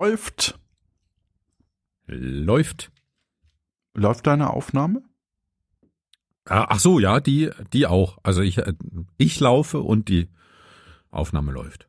Läuft. Läuft. Läuft deine Aufnahme? Ah, Ach so, ja, die, die auch. Also ich, äh, ich laufe und die Aufnahme läuft.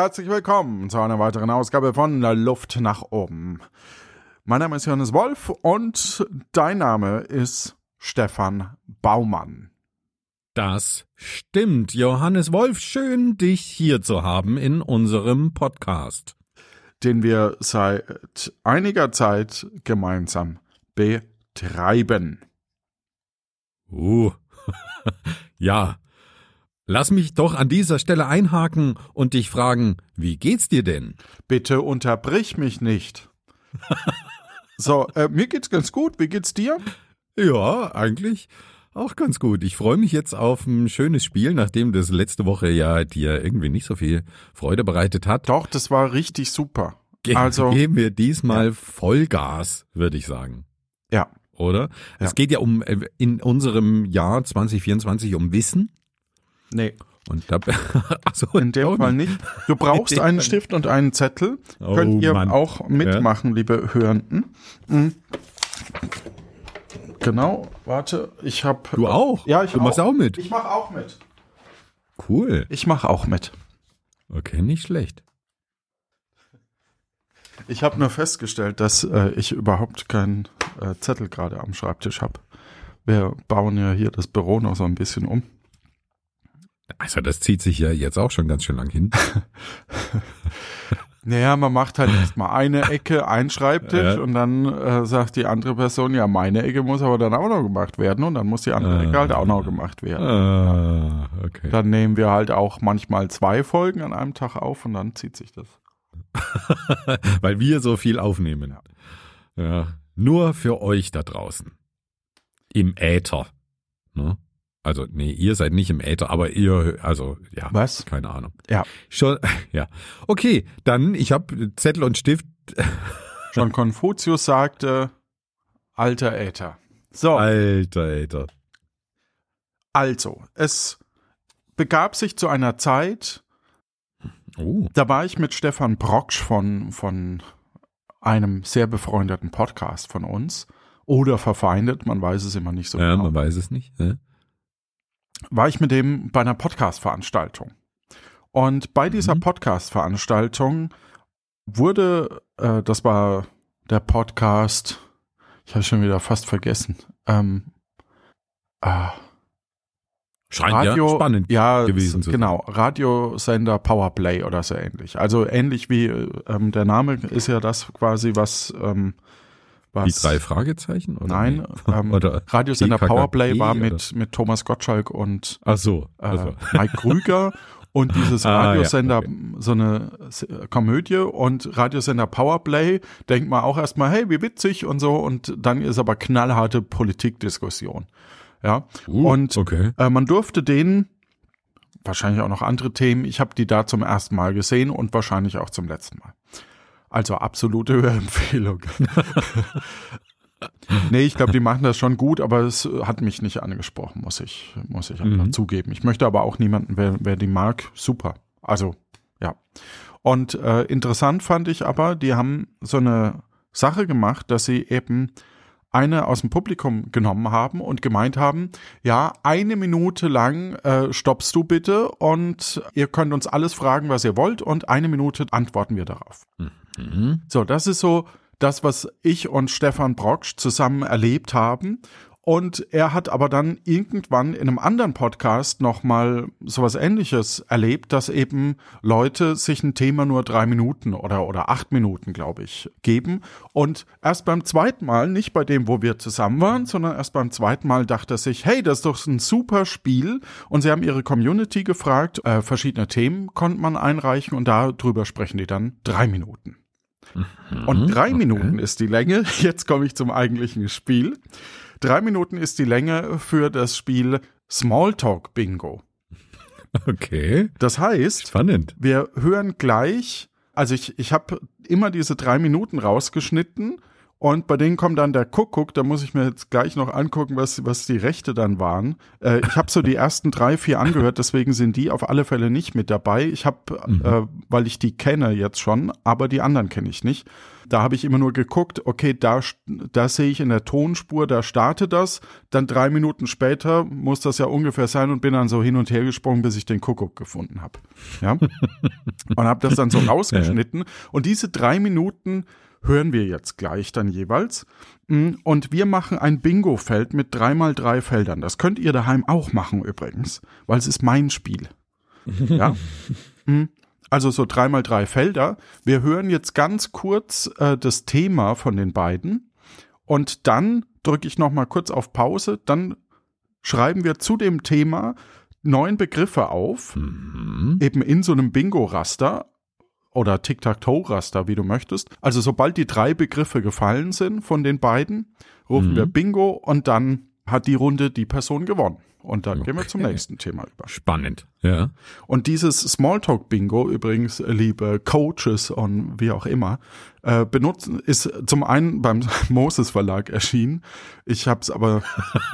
Herzlich willkommen zu einer weiteren Ausgabe von der Luft nach oben. Mein Name ist Johannes Wolf und dein Name ist Stefan Baumann. Das stimmt. Johannes Wolf, schön, dich hier zu haben in unserem Podcast. den wir seit einiger Zeit gemeinsam betreiben. Uh, ja. Lass mich doch an dieser Stelle einhaken und dich fragen, wie geht's dir denn? Bitte unterbrich mich nicht. so, äh, mir geht's ganz gut. Wie geht's dir? Ja, eigentlich auch ganz gut. Ich freue mich jetzt auf ein schönes Spiel, nachdem das letzte Woche ja dir irgendwie nicht so viel Freude bereitet hat. Doch, das war richtig super. Ge Also, geben wir diesmal Vollgas, würde ich sagen. ja, Oder? Ja. Es geht ja um äh, in unserem Jahr 2024 um Wissen. Nee, Und da, ach so, in dem Fall nicht. Du brauchst einen Stift und einen Zettel. Oh, Könnt ihr Mann. auch mitmachen, liebe Hörenden. Mhm. Genau, warte, ich habe. Du auch? Ja, ich Du machst auch mit? Ich mache auch mit. Cool. Ich mache auch mit. Okay, nicht schlecht. Ich habe nur festgestellt, dass äh, ich überhaupt keinen äh, Zettel gerade am Schreibtisch habe. Wir bauen ja hier das Büro noch so ein bisschen um. Also das zieht sich ja jetzt auch schon ganz schön lang hin. Naja, man macht halt erstmal eine Ecke, ein Schreibtisch Ja. und dann äh, sagt die andere Person, ja, meine Ecke muss aber dann auch noch gemacht werden und dann muss die andere Ah. Ecke halt auch noch gemacht werden. Ah, okay. Dann nehmen wir halt auch manchmal zwei Folgen an einem Tag auf und dann zieht sich das. Weil wir so viel aufnehmen. Ja. Nur für euch da draußen. Im Äther. Ne? Also, nee, ihr seid nicht im Äther, aber ihr, also, ja. Was? Keine Ahnung. Ja. Schon, ja. Okay, dann, ich habe Zettel und Stift. Schon Konfuzius sagte, alter Äther. So. Alter, Äther. Also, es begab sich zu einer Zeit, Oh, da war ich mit Stefan Brocksch von, von einem sehr befreundeten Podcast von uns oder verfeindet, man weiß es immer nicht so ja, genau, man weiß es nicht. Ne? War ich mit dem bei einer Podcast-Veranstaltung. Und bei dieser Mhm. Podcast-Veranstaltung wurde, äh, das war der Podcast, ich habe schon wieder fast vergessen, ähm, ah, Scheint Radio, ja spannend ja, gewesen zu genau, Radiosender Powerplay oder so ähnlich. Also ähnlich wie ähm, der Name ist ja das quasi, was, ähm, Die was drei Fragezeichen? Oder Nein, ähm, oder, Radiosender DKKG Powerplay war oder? mit, mit Thomas Gottschalk und ach so, äh, also. Mike Krüger und dieses Ah, ja, Radiosender, okay. so eine S- Komödie und Radiosender Powerplay, denkt man auch erstmal, hey, wie witzig und so und dann ist aber knallharte Politikdiskussion. Ja, Uh, und okay. äh, man durfte denen, wahrscheinlich auch noch andere Themen, ich habe die da zum ersten Mal gesehen und wahrscheinlich auch zum letzten Mal. Also absolute Hörempfehlung. nee, ich glaube, die machen das schon gut, aber es hat mich nicht angesprochen, muss ich, muss ich einfach Mhm. zugeben. Ich möchte aber auch niemanden, wer, wer die mag, super. Also, ja. Und äh, interessant fand ich aber, die haben so eine Sache gemacht, dass sie eben eine aus dem Publikum genommen haben und gemeint haben, ja, eine Minute lang äh, stoppst du bitte und ihr könnt uns alles fragen, was ihr wollt und eine Minute antworten wir darauf. Mhm. So, das ist so das, was ich und Stefan Brocksch zusammen erlebt haben. Und er hat aber dann irgendwann in einem anderen Podcast nochmal sowas ähnliches erlebt, dass eben Leute sich ein Thema nur drei Minuten oder, oder acht Minuten, glaube ich, geben. Und erst beim zweiten Mal, nicht bei dem, wo wir zusammen waren, sondern erst beim zweiten Mal dachte er sich, hey, das ist doch ein super Spiel. Und sie haben ihre Community gefragt, äh, verschiedene Themen konnte man einreichen und darüber sprechen die dann drei Minuten. Mhm, und drei okay. Minuten ist die Länge. Jetzt komme ich zum eigentlichen Spiel. Drei Minuten ist die Länge für das Spiel Smalltalk Bingo. Okay. Das heißt, spannend. Wir hören gleich, also ich, ich habe immer diese drei Minuten rausgeschnitten und bei denen kommt dann der Kuckuck, da muss ich mir jetzt gleich noch angucken, was, was die Rechte dann waren. Äh, ich habe so die ersten drei, vier angehört, deswegen sind die auf alle Fälle nicht mit dabei. Ich habe, mhm. äh, weil ich die kenne jetzt schon, aber die anderen kenne ich nicht. Da habe ich immer nur geguckt, okay, da, da sehe ich in der Tonspur, da startet das. Dann drei Minuten später muss das ja ungefähr sein und bin dann so hin und her gesprungen, bis ich den Kuckuck gefunden habe. Ja? und habe das dann so rausgeschnitten. Ja. Und diese drei Minuten hören wir jetzt gleich dann jeweils. Mm, und wir machen ein Bingo-Feld mit dreimal drei Feldern. Das könnt ihr daheim auch machen übrigens, weil es ist mein Spiel. Ja. Mm. Also so dreimal drei Felder. Wir hören jetzt ganz kurz äh, das Thema von den beiden und dann drücke ich noch mal kurz auf Pause. Dann schreiben wir zu dem Thema neun Begriffe auf, mhm. eben in so einem Bingo-Raster oder Tic-Tac-Toe-Raster, wie du möchtest. Also sobald die drei Begriffe gefallen sind von den beiden, rufen mhm. wir Bingo und dann hat die Runde die Person gewonnen. Und dann okay. gehen wir zum nächsten Thema über. Spannend, ja. Und dieses Smalltalk-Bingo übrigens, liebe Coaches und wie auch immer, äh, benutzen, ist zum einen beim Moses Verlag erschienen. Ich habe es aber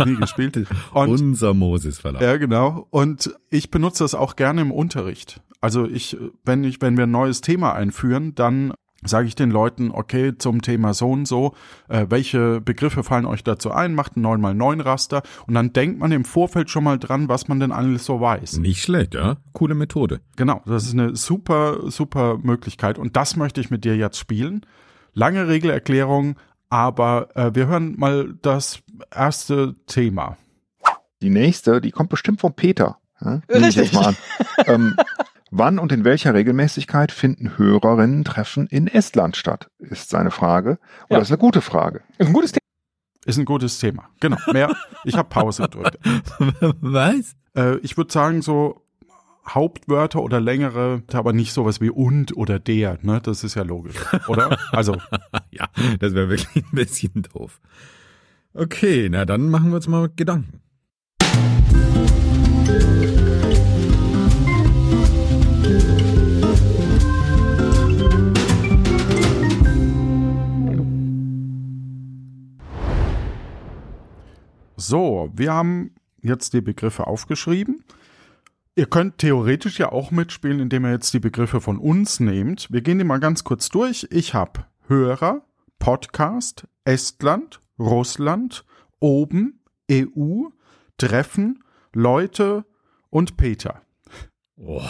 nie gespielt. Und, Unser Moses Verlag. Ja, genau. Und ich benutze das auch gerne im Unterricht. Also ich, wenn ich, wenn wir ein neues Thema einführen, dann sage ich den Leuten, okay, zum Thema so und so, äh, welche Begriffe fallen euch dazu ein, macht ein 9x9 Raster und dann denkt man im Vorfeld schon mal dran, was man denn alles so weiß. Nicht schlecht, ja? Coole Methode. Genau, das ist eine super, super Möglichkeit und das möchte ich mit dir jetzt spielen. Lange Regelerklärung, aber äh, wir hören mal das erste Thema. Die nächste, die kommt bestimmt von Peter. Ja? Richtig. ähm, Wann und in welcher Regelmäßigkeit finden Hörerinnen-Treffen in Estland statt? Ist seine Frage. Oder ja. ist eine gute Frage? Ist ein gutes Thema. Ist ein gutes Thema. Genau. Mehr. ich habe Pause gedrückt. Was? Äh, ich würde sagen so Hauptwörter oder längere, aber nicht sowas wie und oder der. Ne, das ist ja logisch, oder? Also ja, das wäre wirklich ein bisschen doof. Okay, na dann machen wir uns mal Gedanken. So, wir haben jetzt die Begriffe aufgeschrieben. Ihr könnt theoretisch ja auch mitspielen, indem ihr jetzt die Begriffe von uns nehmt. Wir gehen die mal ganz kurz durch. Ich habe Hörer, Podcast, Estland, Russland, oben, EU, Treffen, Leute und Peter. Oh,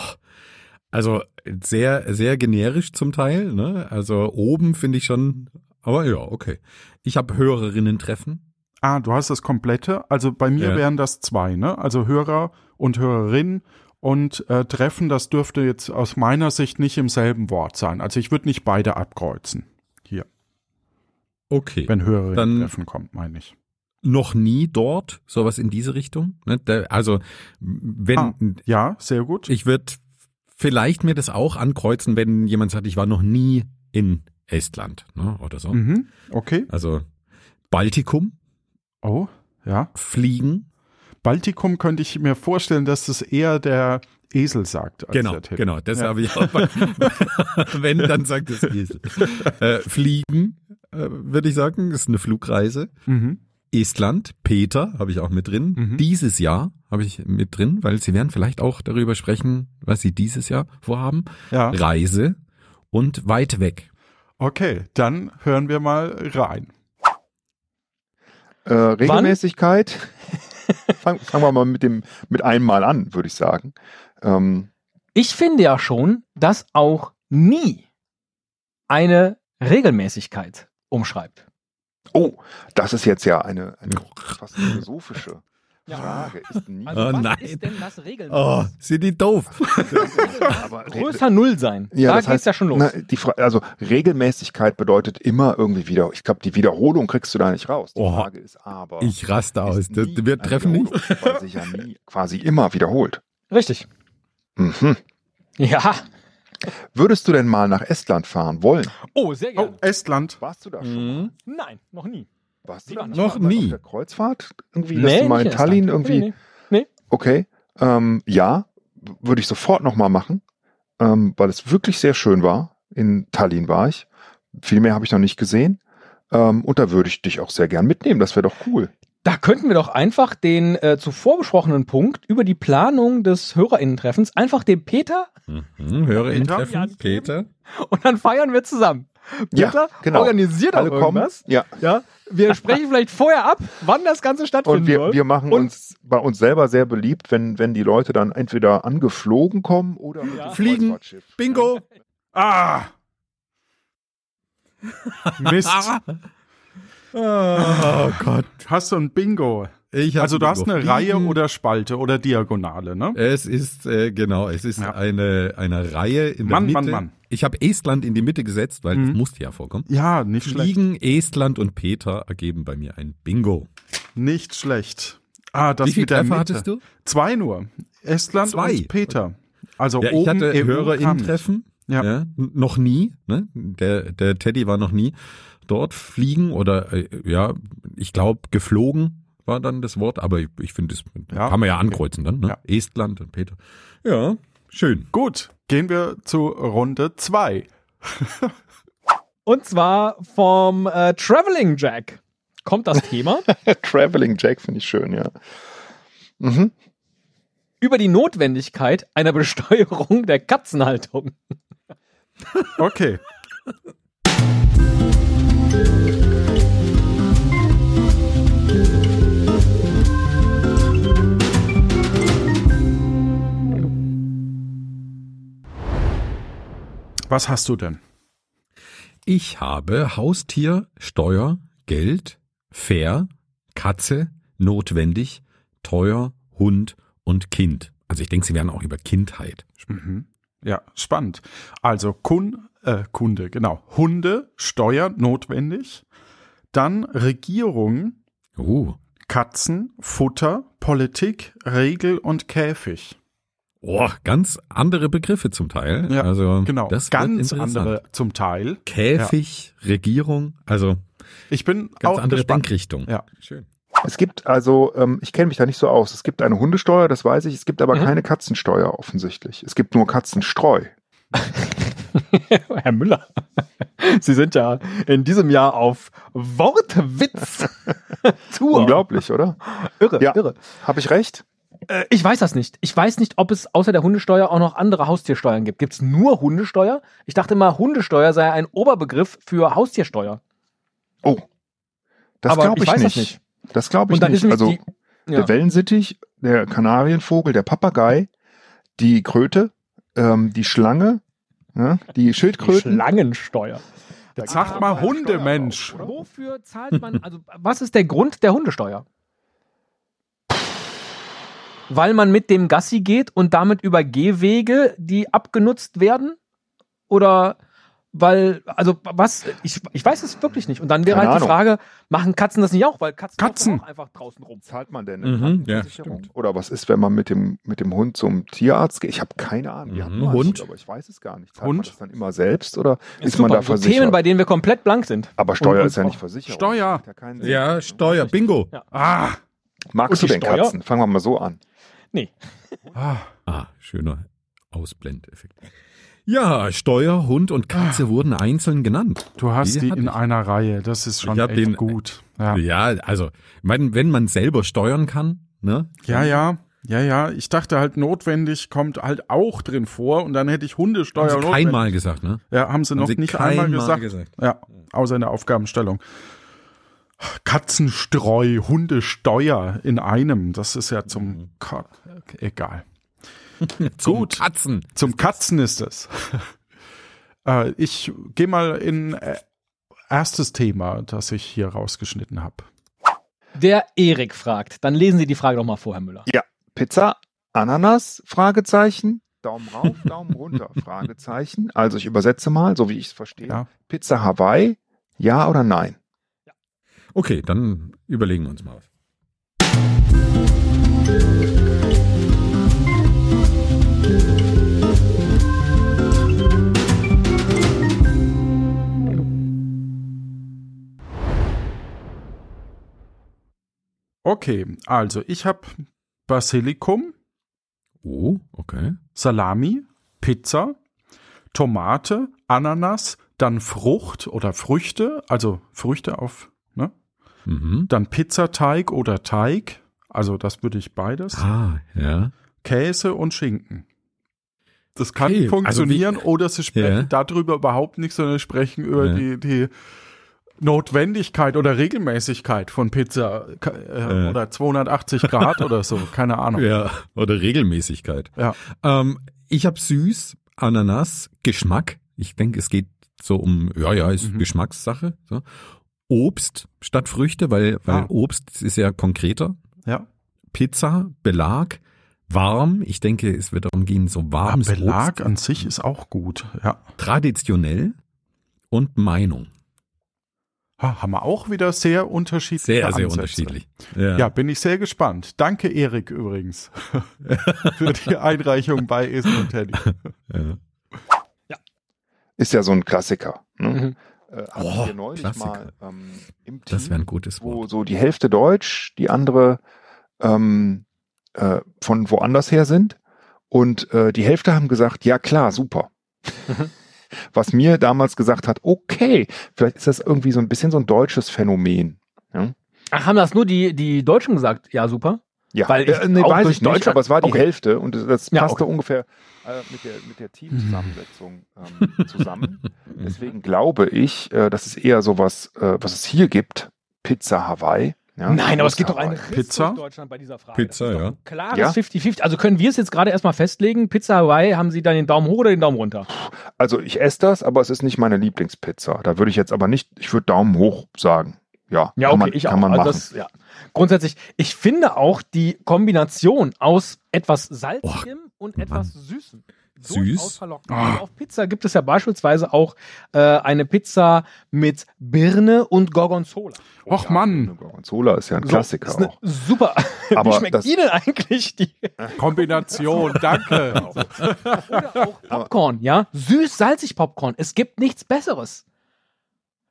also sehr, sehr generisch zum Teil. Ne? Also oben finde ich schon, aber ja, okay. Ich habe Hörerinnen treffen. Ah, du hast das komplette. Also bei mir ja. wären das zwei, ne? Also Hörer und Hörerin und äh, Treffen, das dürfte jetzt aus meiner Sicht nicht im selben Wort sein. Also ich würde nicht beide abkreuzen. Hier. Okay. Wenn Hörerin Treffen kommt, meine ich. Noch nie dort, sowas in diese Richtung. Ne? Also wenn ah, ja, sehr gut. Ich würde vielleicht mir das auch ankreuzen, wenn jemand sagt, ich war noch nie in Estland ne? oder so. Mhm, okay. Also Baltikum Oh, ja. Fliegen. Baltikum könnte ich mir vorstellen, dass das eher der Esel sagt. genau, genau. Das ja. habe ich auch. Wenn, dann sagt es Esel. Äh, fliegen, äh, würde ich sagen, ist eine Flugreise. Mhm. Estland, Peter habe ich auch mit drin. Mhm. Dieses Jahr habe ich mit drin, weil sie werden vielleicht auch darüber sprechen, was sie dieses Jahr vorhaben. Ja. Reise und weit weg. Okay, dann hören wir mal rein. Äh, Regelmäßigkeit. Fangen fang wir mal mit dem mit einmal an, würde ich sagen. Ähm, ich finde ja schon, dass auch nie eine Regelmäßigkeit umschreibt. Oh, das ist jetzt ja eine, eine fast philosophische Ja. Frage. Ist nie, Also Oh was nein. ist denn das Oh, Regelmaß? sind die doof. aber Größer Null sein. Ja, da das geht's heißt, ja schon los. Na, die Fra also Regelmäßigkeit bedeutet immer irgendwie wieder. Ich glaube, die Wiederholung kriegst du da nicht raus. Die Oh, Frage ist aber. Ich raste aus. Das, wir treffen nicht. Weil sich ja nie quasi immer wiederholt. Richtig. Mhm. Ja. Würdest du denn mal nach Estland fahren wollen? Oh, sehr Oh, gerne. Estland. Warst du da schon? Mhm. Nein, noch nie. Warst du Noch da Noch nie. Auf der Kreuzfahrt? Irgendwie, dass du mal in Tallinn Estland. irgendwie. Nee, nee. Okay. Ähm, ja, würde ich sofort nochmal machen, ähm, weil es wirklich sehr schön war. In Tallinn war ich. Viel mehr habe ich noch nicht gesehen. Ähm, und da würde ich dich auch sehr gern mitnehmen. Das wäre doch cool. Da könnten wir doch einfach den äh, zuvor besprochenen Punkt über die Planung des HörerInnen-Treffens einfach dem Peter Mhm, höre ihn Peter? treffen, Peter. und dann feiern wir zusammen. Ja, Peter genau. organisiert auch Alle kommen. irgendwas. Ja. Ja, wir sprechen vielleicht vorher ab, wann das Ganze stattfinden Und wir, soll. wir machen Und- uns bei uns selber sehr beliebt, wenn, wenn die Leute dann entweder angeflogen kommen oder mit Ja. Fliegen. Bingo. Ah! Mist. Oh Gott. Hast du ein Bingo? Also du hast Bingo. eine Reihe Fliegen. oder Spalte oder Diagonale, ne? Es ist, äh, genau, es ist Ja. eine, eine Reihe in Mann, der Mann, Mitte. Mann. Ich habe Estland in die Mitte gesetzt, weil Mhm. das musste ja vorkommen. Ja, nicht schlecht. Fliegen, Estland und Peter ergeben bei mir ein Bingo. Nicht schlecht. Ah, das Wie viele Treffer Mitte. hattest du? Zwei nur. Estland Zwei? und Peter. Also Ja, ich oben hatte EU kam HörerInnen-Treffen. Ja. Ja. n- Noch nie. Ne? Der, der Teddy war noch nie dort. Fliegen oder, äh, ja, ich glaube, geflogen war dann das Wort. Aber ich, ich finde, das Ja, kann man ja ankreuzen dann. Ne? Ja. Estland und Peter. Ja, schön. Gut, gehen wir zu Runde zwei. Und zwar vom äh, Traveling Jack kommt das Thema Traveling Jack finde ich schön, ja. Mhm. über die Notwendigkeit einer Besteuerung der Katzenhaltung. Okay. Was hast du denn? Ich habe Haustier, Steuer, Geld, fair, Katze, notwendig, teuer, Hund und Kind. Also ich denke, Sie werden auch über Kindheit Mhm. Ja, spannend. Also Kun, äh, Kunde, genau. Hunde, Steuer, notwendig. Dann Regierung, Oh, Katzen, Futter, Politik, Regel und Käfig. Oh ganz andere Begriffe zum Teil. Ja, also Genau, das ganz interessant. andere zum Teil. Käfig, Regierung, also Ich bin ganz auch andere gespannt. Denkrichtung. Ja. Schön. Es gibt also, ähm, ich kenne mich da nicht so aus. Es gibt eine Hundesteuer, das weiß ich. Es gibt aber Mhm. keine Katzensteuer offensichtlich. Es gibt nur Katzenstreu. Herr Müller, Sie sind ja in diesem Jahr auf Wortwitz Tour. Unglaublich, oder? Irre, Ja. irre. Habe ich recht? Äh, ich weiß das nicht. Ich weiß nicht, ob es außer der Hundesteuer auch noch andere Haustiersteuern gibt. Gibt es nur Hundesteuer? Ich dachte immer, Hundesteuer sei ein Oberbegriff für Haustiersteuer. Oh, das glaube ich ich, weiß das nicht. Das glaube ich Und dann nicht. Also die, ja. der Wellensittich, der Kanarienvogel, der Papagei, die Kröte, ähm, die Schlange, ja, die die Schildkröten. Schlangensteuer. Jetzt sagt mal Hunde, Mensch. Wofür zahlt man, also was ist der Grund der Hundesteuer? Weil man mit dem Gassi geht und damit über Gehwege, die abgenutzt werden? Oder weil, also was, ich, ich weiß es wirklich nicht. Und dann wäre Keine halt die Ahnung. Frage, machen Katzen das nicht auch? Weil Katzen, Katzen. laufen auch einfach draußen rum. Zahlt man denn Mhm, eine ja, Versicherung? Oder was ist, wenn man mit dem, mit dem Hund zum Tierarzt geht? Ich habe keine Ahnung. Wir Mhm, hatten mal Hund. aber ich weiß es gar nicht. Zahlt Hund. man das dann immer selbst oder ist, man da so versichert? Themen, bei denen wir komplett blank sind. aber Steuer Und- ist ja und- nicht Versicherung. Steuer. Macht Ja, keinen Sinn. Ja, Steuer, Bingo. Ja. Ah, Magst du denn Steuer? Katzen? Fangen wir mal so an. Nee. ah. Ah, schöner Ausblendeffekt. Ja, Steuer, Hund und Katze wurden einzeln genannt. Du hast Die die in ich. einer Reihe. Das ist schon echt den- gut. Ja. Ja, also, ich meine, wenn man selber steuern kann, ne? ja, ja, ja, ja. Ich dachte halt, notwendig kommt halt auch drin vor und dann hätte ich Hundesteuer. Haben sie notwendig. keinmal gesagt, ne? Ja, haben sie Haben noch sie nicht einmal gesagt. gesagt. Ja, außer in der Aufgabenstellung. Katzenstreu, Hundesteuer in einem. Das ist ja zum Ko- egal. Zum Gut. Katzen. Zum Katzen ist es. äh, ich gehe mal in äh, erstes Thema, das ich hier rausgeschnitten habe. Der Erik fragt. Dann lesen Sie die Frage doch mal vor, Herr Müller. Ja, Pizza, Ananas, Fragezeichen, Daumen rauf, Daumen runter, Fragezeichen. Also ich übersetze mal, so wie ich es verstehe. Ja. Pizza Hawaii, ja oder nein? Okay, dann überlegen wir uns mal was. Okay, also ich habe Basilikum, Oh, okay. Salami, Pizza, Tomate, Ananas, dann Frucht oder Früchte, also Früchte auf? Mhm. Dann Pizzateig oder Teig, also das würde ich beides. Ah, ja. Käse und Schinken. Das kann Okay, also funktionieren oder sie sprechen Ja. darüber überhaupt nicht, sondern sprechen über Ja. die, die Notwendigkeit oder Regelmäßigkeit von Pizza äh, Ja. oder 280 Grad oder so, keine Ahnung. Ja, oder Regelmäßigkeit. Ja. Ähm, ich habe süß, Ananas, Geschmack. Ich denke, es geht so um, ja, ja, ist Mhm. Geschmackssache. So. Obst statt Früchte, weil, weil Ah. Obst ist ja konkreter. Ja. Pizza, Belag, warm. Ich denke, es wird darum gehen, so Ah, warmes Belag Obst. an sich ist auch gut. Ja. Traditionell und Meinung. Ha, haben wir auch wieder sehr unterschiedliche Sehr, sehr Ansätze. unterschiedlich. Ja, bin ich sehr gespannt. Danke, Erik, übrigens, für die Einreichung bei Esel und Teddy. Ja. Ist ja so ein Klassiker. Ne? Mhm. Äh, hatten Oh, wir neulich Klassiker. mal ähm, im Team, Das wäre ein gutes wo Wort. so die Hälfte Deutsch, die andere ähm, äh, von woanders her sind. Und äh, die Hälfte haben gesagt, ja klar, super. Mhm. Was mir damals gesagt hat, okay, vielleicht ist das irgendwie so ein bisschen so ein deutsches Phänomen. Ach, haben das nur die, die Deutschen gesagt? Ja, super. Ja, Weil ich äh, nee, auch weiß durch ich nicht, Deutschland- aber es war die Okay. Hälfte und das- Ja, passte okay. ungefähr äh, mit der, mit der Teamzusammensetzung ähm, zusammen. Deswegen glaube ich, äh, dass es eher sowas, äh, was es hier gibt, Pizza Hawaii. Ja, Nein, aber es gibt doch. Riss Pizza? Deutschland bei dieser Frage. Pizza, ja. ein Klares Ja? 50-50. Also können wir es jetzt gerade erstmal festlegen? Pizza Hawaii, haben Sie dann den Daumen hoch oder den Daumen runter? Also ich esse das, aber es ist nicht meine Lieblingspizza. Da würde ich jetzt aber nicht, ich würde Daumen hoch sagen. Ja, Ja, kann okay, man, ich kann auch. man Also machen. das, ja. Grundsätzlich, ich finde auch die Kombination aus etwas Salzigem und Mann. etwas Süßem. Süß? verlockend. Ah. Also auf Pizza gibt es ja beispielsweise auch äh, eine Pizza mit Birne und Gorgonzola. Och Ja, Mann, Gorgonzola ist ja ein So, Klassiker auch. Super. Aber Wie schmeckt das- Ihnen eigentlich die? Kombination, danke. Oder auch Popcorn, ja? Süß-salzig Popcorn. Es gibt nichts Besseres.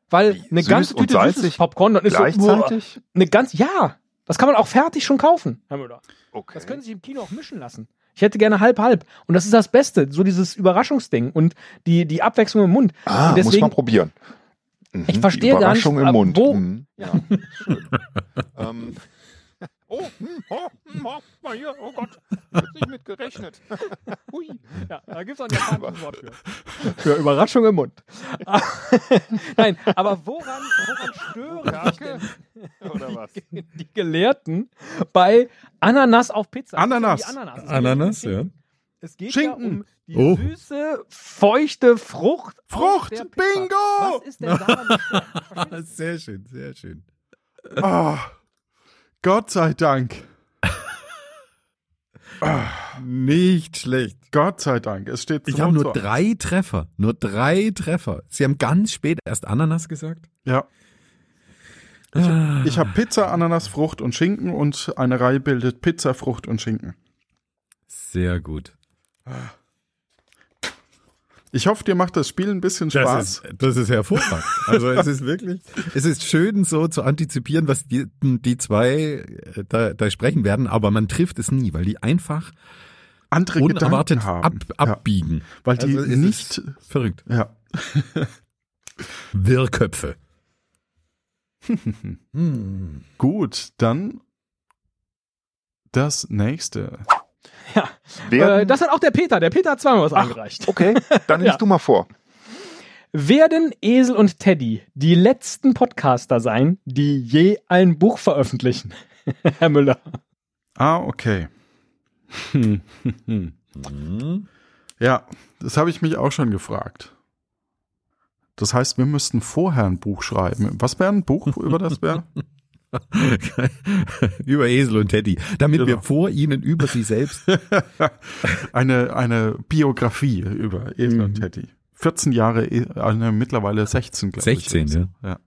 Weil eine Süß ganze Tüte süßes Popcorn, dann ist so, eine ganz, ja, das kann man auch fertig schon kaufen, Herr Müller. Okay. Das können Sie sich im Kino auch mischen lassen. Ich hätte gerne halb halb. Und das ist das Beste, so dieses Überraschungsding und die, die Abwechslung im Mund. ah, und muss deswegen- man probieren. Mhm, Ich verstehe gar nicht, Überraschung im Mund. wo- Mhm. Ja, schön. ähm, oh, hm, oh, hm, oh, mal hier, oh Gott, nicht mit gerechnet. Hui. Ja, da gibt es auch ein japanisches Wort für. Für Überraschung im Mund. Nein, aber woran, woran stören denn Oder was? die Gelehrten bei Ananas auf Pizza? Ananas. Die Ananas. Es geht Ananas, um ja. Schinken. Es geht Schinken. ja um die Oh. süße, feuchte Frucht. Frucht. Bingo! Was ist denn daran Sehr schön, sehr schön. Ah, Gott sei Dank. Nicht schlecht. Gott sei Dank. Es steht Ich habe nur drei Treffer. Nur drei Treffer. Sie haben ganz spät erst Ananas gesagt? Ja. Ah. Ich habe Pizza, Ananas, Frucht und Schinken und eine Reihe bildet Pizza, Frucht und Schinken. Sehr gut. Ich hoffe, dir macht das Spiel ein bisschen Spaß. Das ist, das ist hervorragend. Also es ist wirklich, es ist schön so zu antizipieren, was die, die zwei äh, da, da sprechen werden, aber man trifft es nie, weil die einfach Andere unerwartet Gedanken ab, haben. Ja, abbiegen. weil die Also nicht. Verrückt. Ja. Wirrköpfe. Hm. Gut, dann das nächste. Ja, Werden, äh, das hat auch der Peter. Der Peter hat zweimal was eingereicht. okay, dann liest Ja. du mal vor. Werden Esel und Teddy die letzten Podcaster sein, die je ein Buch veröffentlichen? Herr Müller. Ah, okay. Hm. Ja, das habe ich mich auch schon gefragt. Das heißt, wir müssten vorher ein Buch schreiben. Was wäre ein Buch, über das wäre? über Esel und Teddy, damit Genau. wir vor ihnen über sie selbst. eine, eine Biografie über Esel und Teddy. 14 Jahre, äh, mittlerweile 16, glaube ich. 16, oder so. ja.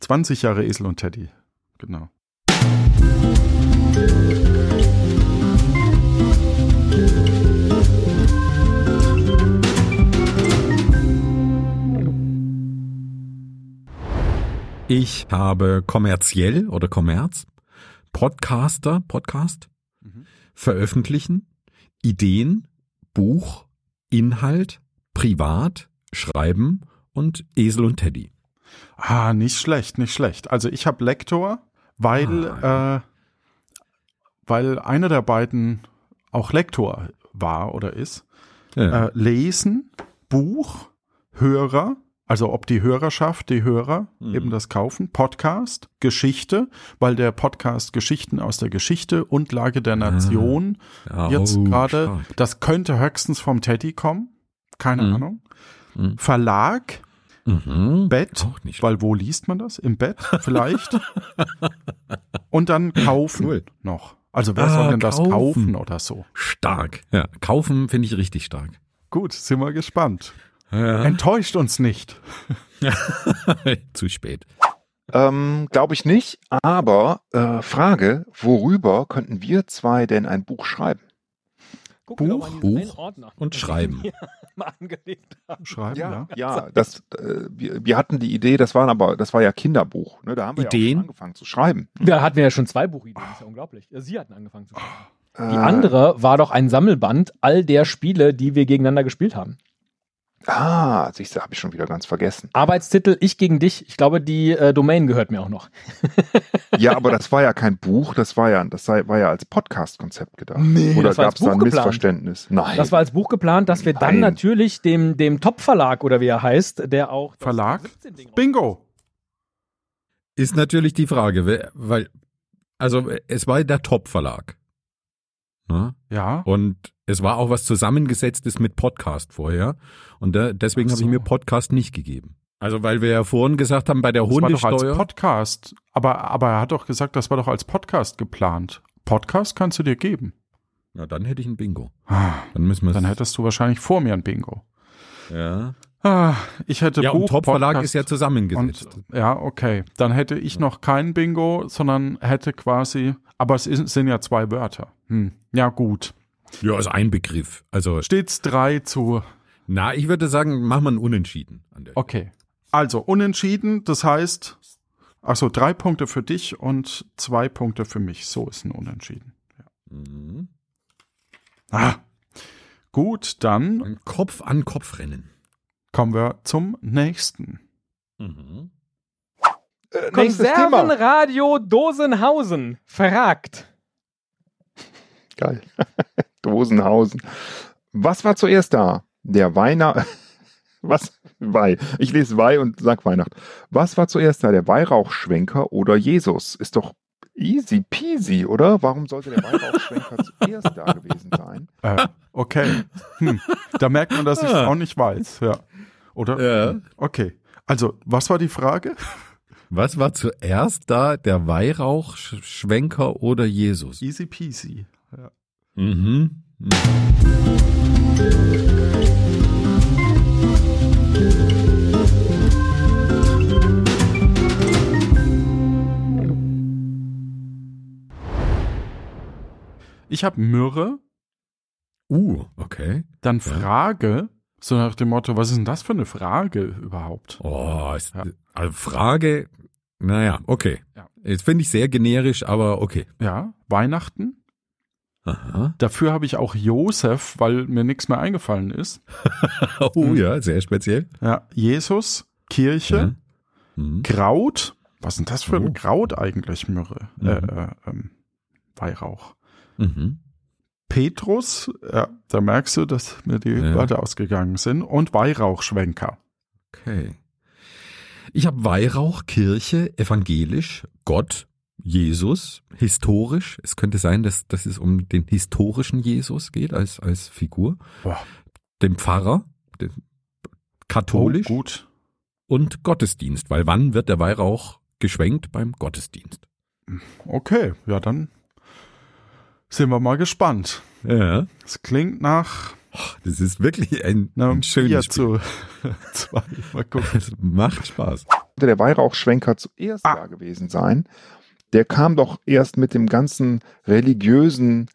20 Jahre Esel und Teddy. Genau. Ich habe kommerziell oder Kommerz, Podcaster, Podcast, Mhm. veröffentlichen, Ideen, Buch, Inhalt, privat, schreiben und Esel und Teddy. Ah, nicht schlecht, nicht schlecht. Also ich habe Lektor, weil, äh, weil einer der beiden auch Lektor war oder ist. Ja. Äh, lesen, Buch, Hörer, also ob die Hörerschaft, die Hörer Mhm. eben das kaufen, Podcast, Geschichte, weil der Podcast Geschichten aus der Geschichte und Lage der Nation Ja, jetzt oh, gerade, das könnte höchstens vom Teddy kommen, keine Mhm. Ahnung. Mhm. Verlag, Mhm. Bett, weil wo liest man das? Im Bett vielleicht. und dann kaufen Cool. noch. Also wer Ah, soll denn das kaufen. kaufen oder so? Stark. Ja, kaufen finde ich richtig stark. Gut, sind wir gespannt. Ja. Enttäuscht uns nicht. Zu spät. Ähm, Glaube ich nicht, aber äh, Frage, worüber könnten wir zwei denn ein Buch schreiben? Guck Buch, Buch und schreiben. wir. Schreiben, ja. ja, das, äh, wir, wir hatten die Idee, das waren aber, das war ja Kinderbuch. Ne? Da haben wir ja auch Ideen? schon angefangen zu schreiben. Wir hatten ja schon zwei Buchideen, das ist ja unglaublich. Ja, Sie hatten angefangen zu schreiben. Die Äh, andere war doch ein Sammelband all der Spiele, die wir gegeneinander gespielt haben. Ah, siehst du, habe ich schon wieder ganz vergessen. Arbeitstitel Ich gegen dich. Ich glaube, die äh, Domain gehört mir auch noch. Ja, aber das war ja kein Buch, das war ja, das sei, war ja als Podcast-Konzept gedacht. Nee, Oder das war gab als es da ein Buch geplant. Missverständnis? Nein. Das war als Buch geplant, dass wir dann Nein. natürlich dem, dem Top-Verlag oder wie er heißt, der auch Verlag? 17-Ding raus- Bingo. Ist natürlich die Frage, weil, also es war der Top-Verlag. Ne? Ja. Und es war auch was zusammengesetztes mit Podcast vorher. Und da, deswegen Ach habe ich so. mir Podcast nicht gegeben. Also weil wir ja vorhin gesagt haben, bei der Das war doch als Hundesteuer. Podcast. Aber, aber er hat doch gesagt, das war doch als Podcast geplant. Podcast kannst du dir geben. Na, dann hätte ich ein Bingo. Ah, Dann müssen wir Dann hättest du wahrscheinlich vor mir ein Bingo. ja. Ah, ich hätte Ja, Buch, und Top-Verlag Podcast ist ja zusammengesetzt. Und, ja, okay. Dann hätte ich noch kein Bingo, sondern hätte quasi, aber es ist, sind ja zwei Wörter. Hm. Ja, gut. Ja, ist ein Begriff. Also, Steht's drei zu, na, ich würde sagen, mach mal ein Unentschieden. An der okay. Also, unentschieden, das heißt, achso, drei Punkte für dich und zwei Punkte für mich. So ist ein Unentschieden. Mhm. Ah. Gut, dann Ein Kopf an Kopf rennen. kommen wir zum nächsten. Mhm. äh. Konservenradio Dosenhausen fragt. Geil. Dosenhausen. Was war zuerst da? Der Weihnacht. Was? Weih. Ich lese Weih und sag Weihnacht. Was war zuerst da? Der Weihrauchschwenker oder Jesus? Ist doch easy peasy, oder? Warum sollte der Weihrauchschwenker zuerst da gewesen sein? Äh, okay. Hm. Da merkt man, dass ich es auch nicht weiß. Ja. Oder? Ja. Okay. Also, was war die Frage? Was war zuerst da, der Weihrauchschwenker oder Jesus? Easy peasy. Ja. Mhm. Ich habe Myrrhe, Uh, okay. dann Frage, so nach dem Motto, was ist denn das für eine Frage überhaupt? Oh, ist, Ja. also Frage, naja, okay. Ja. Jetzt finde ich sehr generisch, aber okay. Ja, Weihnachten. Aha. Dafür habe ich auch Josef, weil mir nichts mehr eingefallen ist. Oh ja, sehr speziell. Ja, Jesus, Kirche, Ja. Mhm. Kraut. Was ist denn das für Oh. ein Kraut eigentlich, Myrrhe? Mhm. Äh, äh, ähm, Weihrauch. Mhm. Petrus, ja, da merkst du, dass mir die Ja. Wörter ausgegangen sind. Und Weihrauchschwenker. Okay. Ich habe Weihrauch, Kirche, evangelisch, Gott, Jesus, historisch. Es könnte sein, dass, dass es um den historischen Jesus geht als, als Figur. Boah. Dem Pfarrer, den katholisch Oh, gut. und Gottesdienst, weil wann wird der Weihrauch geschwenkt beim Gottesdienst? Okay, ja, dann sind wir mal gespannt. Ja, Es klingt nach das ist wirklich ein, einem ein schönes Spiel. zu zwei. Mal gucken. Es macht Spaß. Der Weihrauchschwenker zuerst Ah. da gewesen sein, der kam doch erst mit dem ganzen religiösen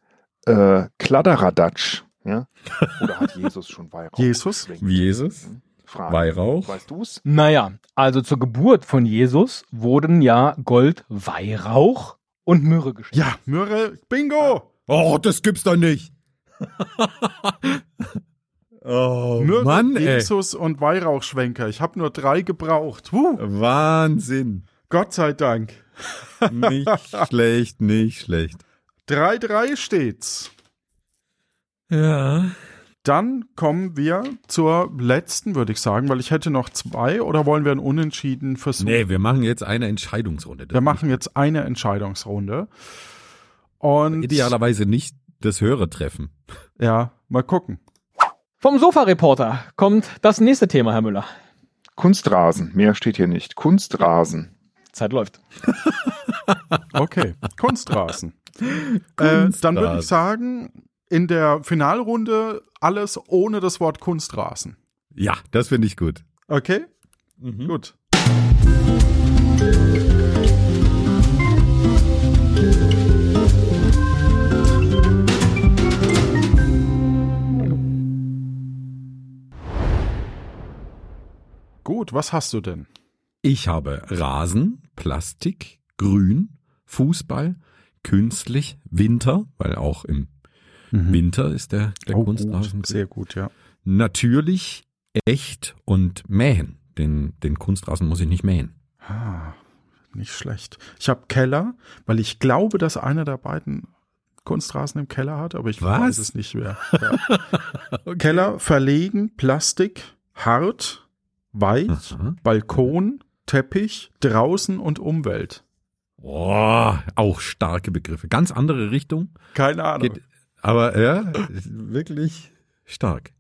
äh, Kladderadatsch. Ja? Oder hat Jesus schon Weihrauch? Jesus? Wie Jesus? Frage. Weihrauch? Weißt du's? Naja, also zur Geburt von Jesus wurden ja Gold, Weihrauch und Myrrhe geschenkt. Ja, Myrrhe, Bingo! Oh, das gibt's doch nicht. oh, Myrrhe, Mann, ey. Jesus und Weihrauchschwenker. Ich habe nur drei gebraucht. Huh, Wahnsinn. Gott sei Dank. Nicht schlecht, nicht schlecht. 3-3 steht's. Ja. Dann kommen wir zur letzten, würde ich sagen, weil ich hätte noch zwei oder wollen wir einen Unentschieden versuchen? Nee, wir machen jetzt eine Entscheidungsrunde. Wir machen jetzt eine Entscheidungsrunde. Und Idealerweise nicht das Hörertreffen. ja, mal gucken. Vom Sofa-Reporter kommt das nächste Thema, Herr Müller. Kunstrasen. Mehr steht hier nicht. Kunstrasen. Zeit läuft. Okay, Kunstrasen. Äh, dann würde ich sagen, in der Finalrunde alles ohne das Wort Kunstrasen. Ja, das finde ich gut. Okay? Mhm. Gut. Gut, was hast du denn? Ich habe Rasen, Plastik, Grün, Fußball, künstlich, Winter, weil auch im Winter ist der, der Oh, Kunstrasen. gut, sehr gut, ja. Natürlich, echt und mähen. Den, den Kunstrasen muss ich nicht mähen. Ah, nicht schlecht. Ich habe Keller, weil ich glaube, dass einer der beiden Kunstrasen im Keller hat, aber ich Was? weiß es nicht mehr. Ja. Keller verlegen, Plastik, hart, weich, Aha. Balkon, Teppich, draußen und Umwelt. Boah, auch starke Begriffe. Ganz andere Richtung. Keine Ahnung. Geht, aber ja, wirklich stark.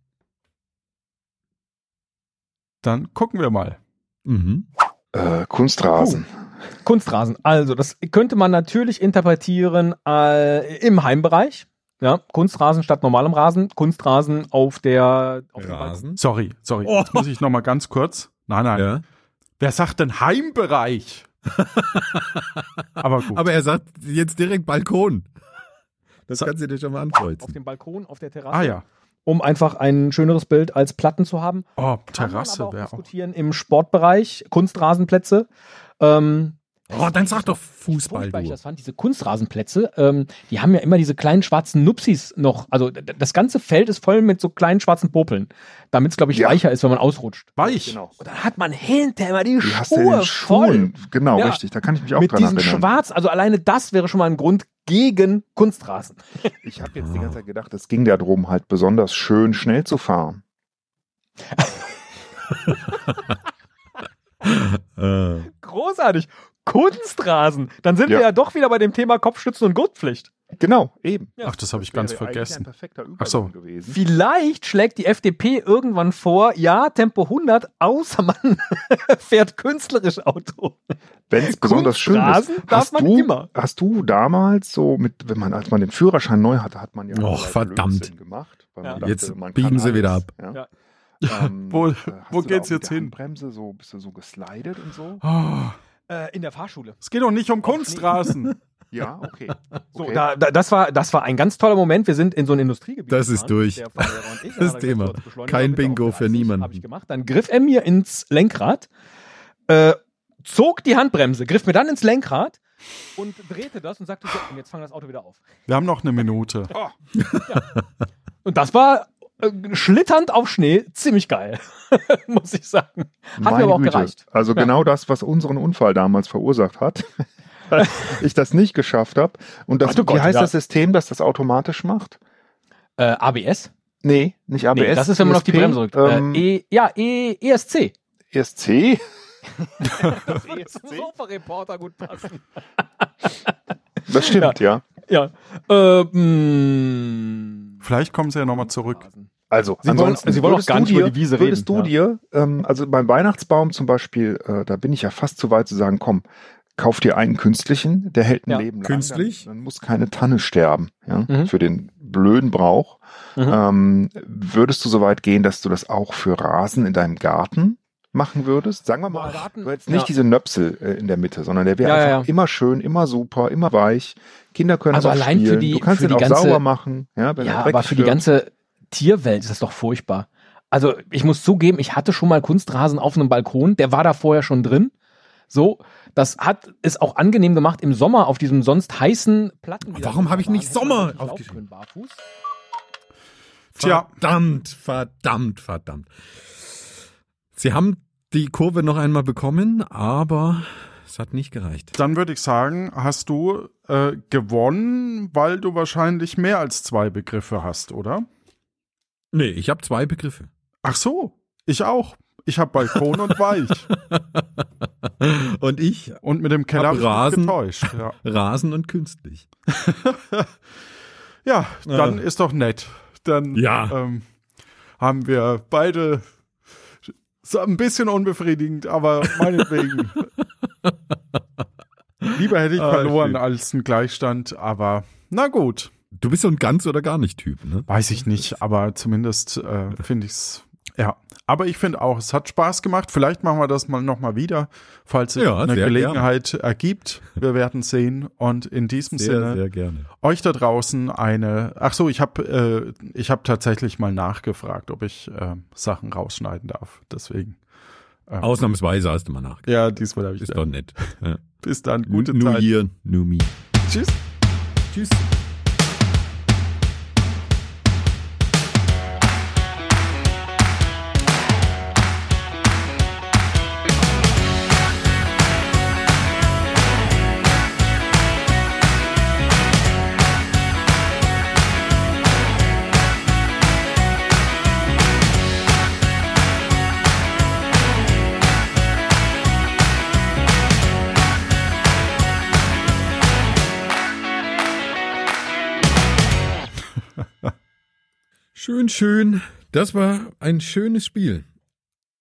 Dann gucken wir mal. Mhm. Äh, Kunstrasen. Kunstrasen. Also, das könnte man natürlich interpretieren äh, im Heimbereich. Ja, Kunstrasen statt normalem Rasen, Kunstrasen auf der auf. Rasen. Sorry, sorry. Oh. Jetzt muss ich noch mal ganz kurz. Nein, nein. Ja. Wer sagt denn Heimbereich? aber gut. Aber er sagt jetzt direkt Balkon. Das So. kannst du dir schon mal auf ankreuzen. dem Balkon, auf der Terrasse, ah ja. um einfach ein schöneres Bild als Platten zu haben. Oh, Terrasse wäre auch. diskutieren im Sportbereich, Kunstrasenplätze. Ähm, Oh, dann sag doch Fußball, furchtbar ich du. das fand, diese Kunstrasenplätze, ähm, die haben ja immer diese kleinen schwarzen Nupsis noch. Also das ganze Feld ist voll mit so kleinen schwarzen Popeln, damit es, glaube ich, Ja. weicher ist, wenn man ausrutscht. Weich. Genau. Und dann hat man hinterher immer die Die du Schuhe voll Schuhen. Genau, Ja. richtig. Da kann ich mich auch mit dran erinnern. Schwarz. Also alleine das wäre schon mal ein Grund gegen Kunstrasen. Ich habe jetzt die ganze Zeit gedacht, es ging darum, halt besonders schön schnell zu fahren. Äh, Großartig. Kunstrasen. Dann sind Ja. wir ja doch wieder bei dem Thema Kopfstützen und Gurtpflicht. Genau, eben. Ja. Ach, das habe ich ganz vergessen. Ein perfekter Übergang Ach so. gewesen. Vielleicht schlägt die FDP irgendwann vor, ja, Tempo 100, außer man fährt künstlerisch Auto. Wenn es besonders schön ist. Kunstrasen darf Hast man du, immer. Hast du damals so mit, wenn man, als man den Führerschein neu hatte, hat man ja Och, verdammt. Blödsinn gemacht. weil Ja. man dachte, Jetzt man biegen sie wieder ab. Ja. Ähm, Wo- wo geht's jetzt hin? Handbremse so, bist du so geslidet und so? Oh, Äh, in der Fahrschule. es geht doch nicht um Kunstrasen. Ja, okay. So, okay. da, da, das, war, das war ein ganz toller Moment. Wir sind in so ein Industriegebiet. Das ist gefahren, durch. der und ich. Das Thema. Kein Bingo für 30. niemanden. Ich gemacht. Dann griff er mir ins Lenkrad, äh, zog die Handbremse, griff mir dann ins Lenkrad und drehte das und sagte so, und jetzt fang das Auto wieder auf. Wir haben noch eine Minute. Und das war schlitternd auf Schnee ziemlich geil, muss ich sagen. Hat mir Meine aber auch Güte. gereicht. Also Ja. genau das, was unseren Unfall damals verursacht hat. Weil ich das nicht geschafft habe. Und das, Ach wie Gott, heißt ja. das System, das das automatisch macht? Äh, ABS? Nee, nicht ABS. Nee, das ist, wenn man auf die ESP, Bremse drückt. Ähm, äh, e, ja, e, ESC. ESC? Sofa-Reporter gut passen. Das stimmt, ja. Ja. Äh, mh, Vielleicht kommen sie ja nochmal zurück. Also Sie wollen- ansonsten Sie wollen auch würdest gar nicht über dir, die Wiese würdest reden, du dir, ähm, also beim Weihnachtsbaum zum Beispiel, äh, da bin ich ja fast zu weit zu sagen, komm, kauf dir einen künstlichen, der hält ein Ja. Leben lang. Künstlich? Dann, dann muss keine Tanne sterben, ja, Mhm. für den blöden Brauch. Mhm. Ähm, würdest du so weit gehen, dass du das auch für Rasen in deinem Garten machen würdest? Sagen wir mal, Boah, du hättest nicht ja. diese Nöpsel äh, in der Mitte, sondern der wäre Ja, ja, einfach ja. immer schön, immer super, immer weich. Kinder können Also auch allein für spielen. die- du kannst für ihn die auch ganze- sauber machen, ja, wenn Ja, aber für die ganze Tierwelt ist das doch furchtbar. Also ich muss zugeben, ich hatte schon mal Kunstrasen auf einem Balkon, der war da vorher schon drin. So, das hat es auch angenehm gemacht im Sommer auf diesem sonst heißen Platten. Warum habe ich nicht Sommer aufgeschrieben? barfuß. Tja. Verdammt, verdammt, verdammt. Sie haben die Kurve noch einmal bekommen, aber es hat nicht gereicht. Dann würde ich sagen, hast du äh, gewonnen, weil du wahrscheinlich mehr als zwei Begriffe hast, oder? Nee, ich habe zwei Begriffe. Ach so, ich auch. Ich habe Balkon und Weich. Und ich Und mit dem Keller Rasen. getäuscht. Ja, Rasen und künstlich. ja dann ist doch nett. Dann Ja. ähm, haben wir beide so ein bisschen unbefriedigend, aber meinetwegen. Lieber hätte ich Ah, verloren schön. als ein Gleichstand, aber na gut. Du bist so ein ganz oder gar nicht Typ, ne? Weiß ich nicht, aber zumindest äh, finde ich es, ja. Aber ich finde auch, es hat Spaß gemacht. Vielleicht machen wir das mal nochmal wieder, falls sich Ja, eine Gelegenheit ergibt. Wir werden sehen. Und in diesem Sehr, Sinne, sehr gerne. euch da draußen eine, ach so, ich habe äh, ich habe tatsächlich mal nachgefragt, ob ich äh, Sachen rausschneiden darf. Deswegen. ähm, Ausnahmsweise hast du mal nach. ja, diesmal habe ich Ist doch nett. Ja. Bis dann, gute New Zeit. Year, New Me. Tschüss. Tschüss. Schön. Das war ein schönes Spiel.